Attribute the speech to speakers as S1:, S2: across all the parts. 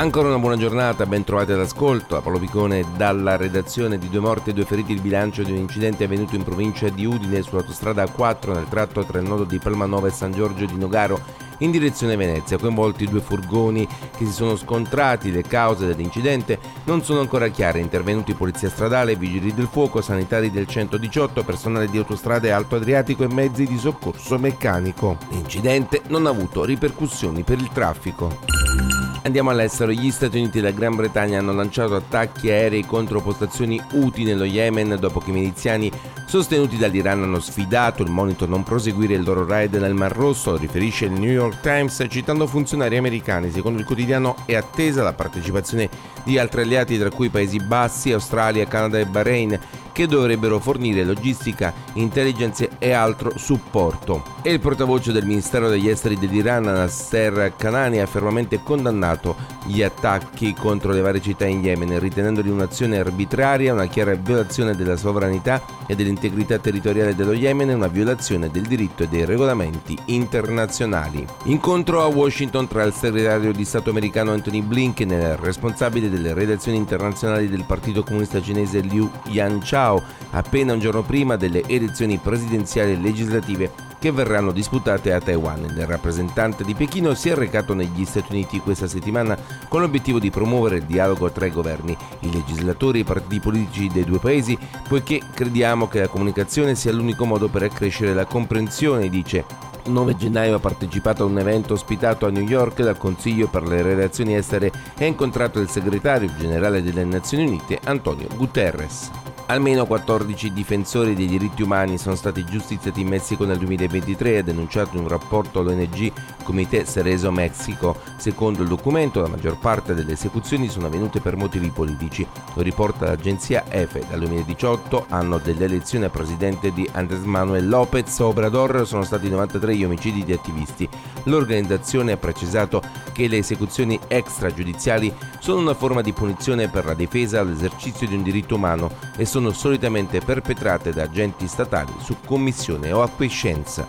S1: Ancora una buona giornata, ben trovati all'ascolto. A Paolo Picone dalla redazione di due morti e due feriti il bilancio di un incidente avvenuto in provincia di Udine sull'autostrada A4 nel tratto tra il nodo di Palmanova e San Giorgio di Nogaro in direzione Venezia, coinvolti due furgoni che si sono scontrati. Le cause dell'incidente non sono ancora chiare. Intervenuti polizia stradale, vigili del fuoco, sanitari del 118, personale di autostrade Alto Adriatico e mezzi di soccorso meccanico. L'incidente non ha avuto ripercussioni per il traffico. Andiamo all'estero. Gli Stati Uniti e la Gran Bretagna hanno lanciato attacchi aerei contro postazioni UTI nello Yemen dopo che i miliziani sostenuti dall'Iran hanno sfidato il monito non proseguire il loro raid nel Mar Rosso, riferisce il New York Times citando funzionari americani. Secondo il quotidiano è attesa la partecipazione di altri alleati tra cui Paesi Bassi, Australia, Canada e Bahrain che dovrebbero fornire logistica, intelligence e altro supporto. E il portavoce del Ministero degli Esteri dell'Iran, Nasser Kanani, ha fermamente condannato gli attacchi contro le varie città in Yemen, ritenendoli un'azione arbitraria, una chiara violazione della sovranità e dell'integrità territoriale dello Yemen e una violazione del diritto e dei regolamenti internazionali. Incontro a Washington tra il segretario di Stato americano Anthony Blinken e il responsabile delle redazioni internazionali del Partito Comunista Cinese Liu Yanchao appena un giorno prima delle elezioni presidenziali e legislative che verranno disputate a Taiwan. Il rappresentante di Pechino si è recato negli Stati Uniti questa settimana con l'obiettivo di promuovere il dialogo tra i governi, i legislatori e i partiti politici dei due paesi, poiché crediamo che la comunicazione sia l'unico modo per accrescere la comprensione, dice il 9 gennaio ha partecipato a un evento ospitato a New York dal Consiglio per le relazioni estere e ha incontrato il segretario generale delle Nazioni Unite Antonio Guterres. Almeno 14 difensori dei diritti umani sono stati giustiziati in Messico nel 2023, ha denunciato in un rapporto all'ONG Comité Cerezo Mexico. Secondo il documento, la maggior parte delle esecuzioni sono avvenute per motivi politici. Lo riporta l'agenzia EFE. Dal 2018, anno delle elezioni a presidente di Andrés Manuel López Obrador, sono stati 93 gli omicidi di attivisti. L'organizzazione ha precisato che le esecuzioni extragiudiziali sono una forma di punizione per la difesa all'esercizio di un diritto umano e sono sono solitamente perpetrate da agenti statali su commissione o acquiescenza.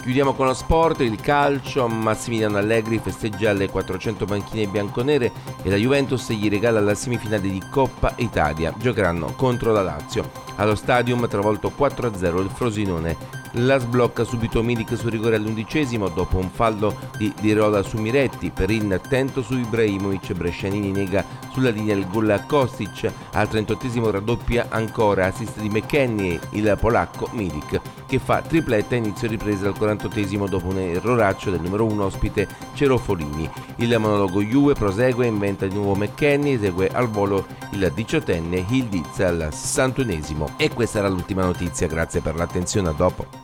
S1: Chiudiamo con lo sport, il calcio, Massimiliano Allegri festeggia le 400 banchine bianconere e la Juventus gli regala la semifinale di Coppa Italia, giocheranno contro la Lazio. Allo stadium travolto 4-0 il Frosinone. La sblocca subito Milik su rigore all'undicesimo dopo un fallo di Dirola su Miretti, Perin attento su Ibrahimovic, Brescianini nega sulla linea il gol a Kostic, al 38esimo raddoppia ancora assist di McKenny il polacco Milik che fa tripletta inizio ripresa al 48esimo dopo un erroraccio del numero 1 ospite Cerofolini. Il monologo Juve prosegue, inventa di nuovo McKenny, esegue al volo il diciottenne Hildiz al 61esimo. E questa era l'ultima notizia, grazie per l'attenzione, a dopo.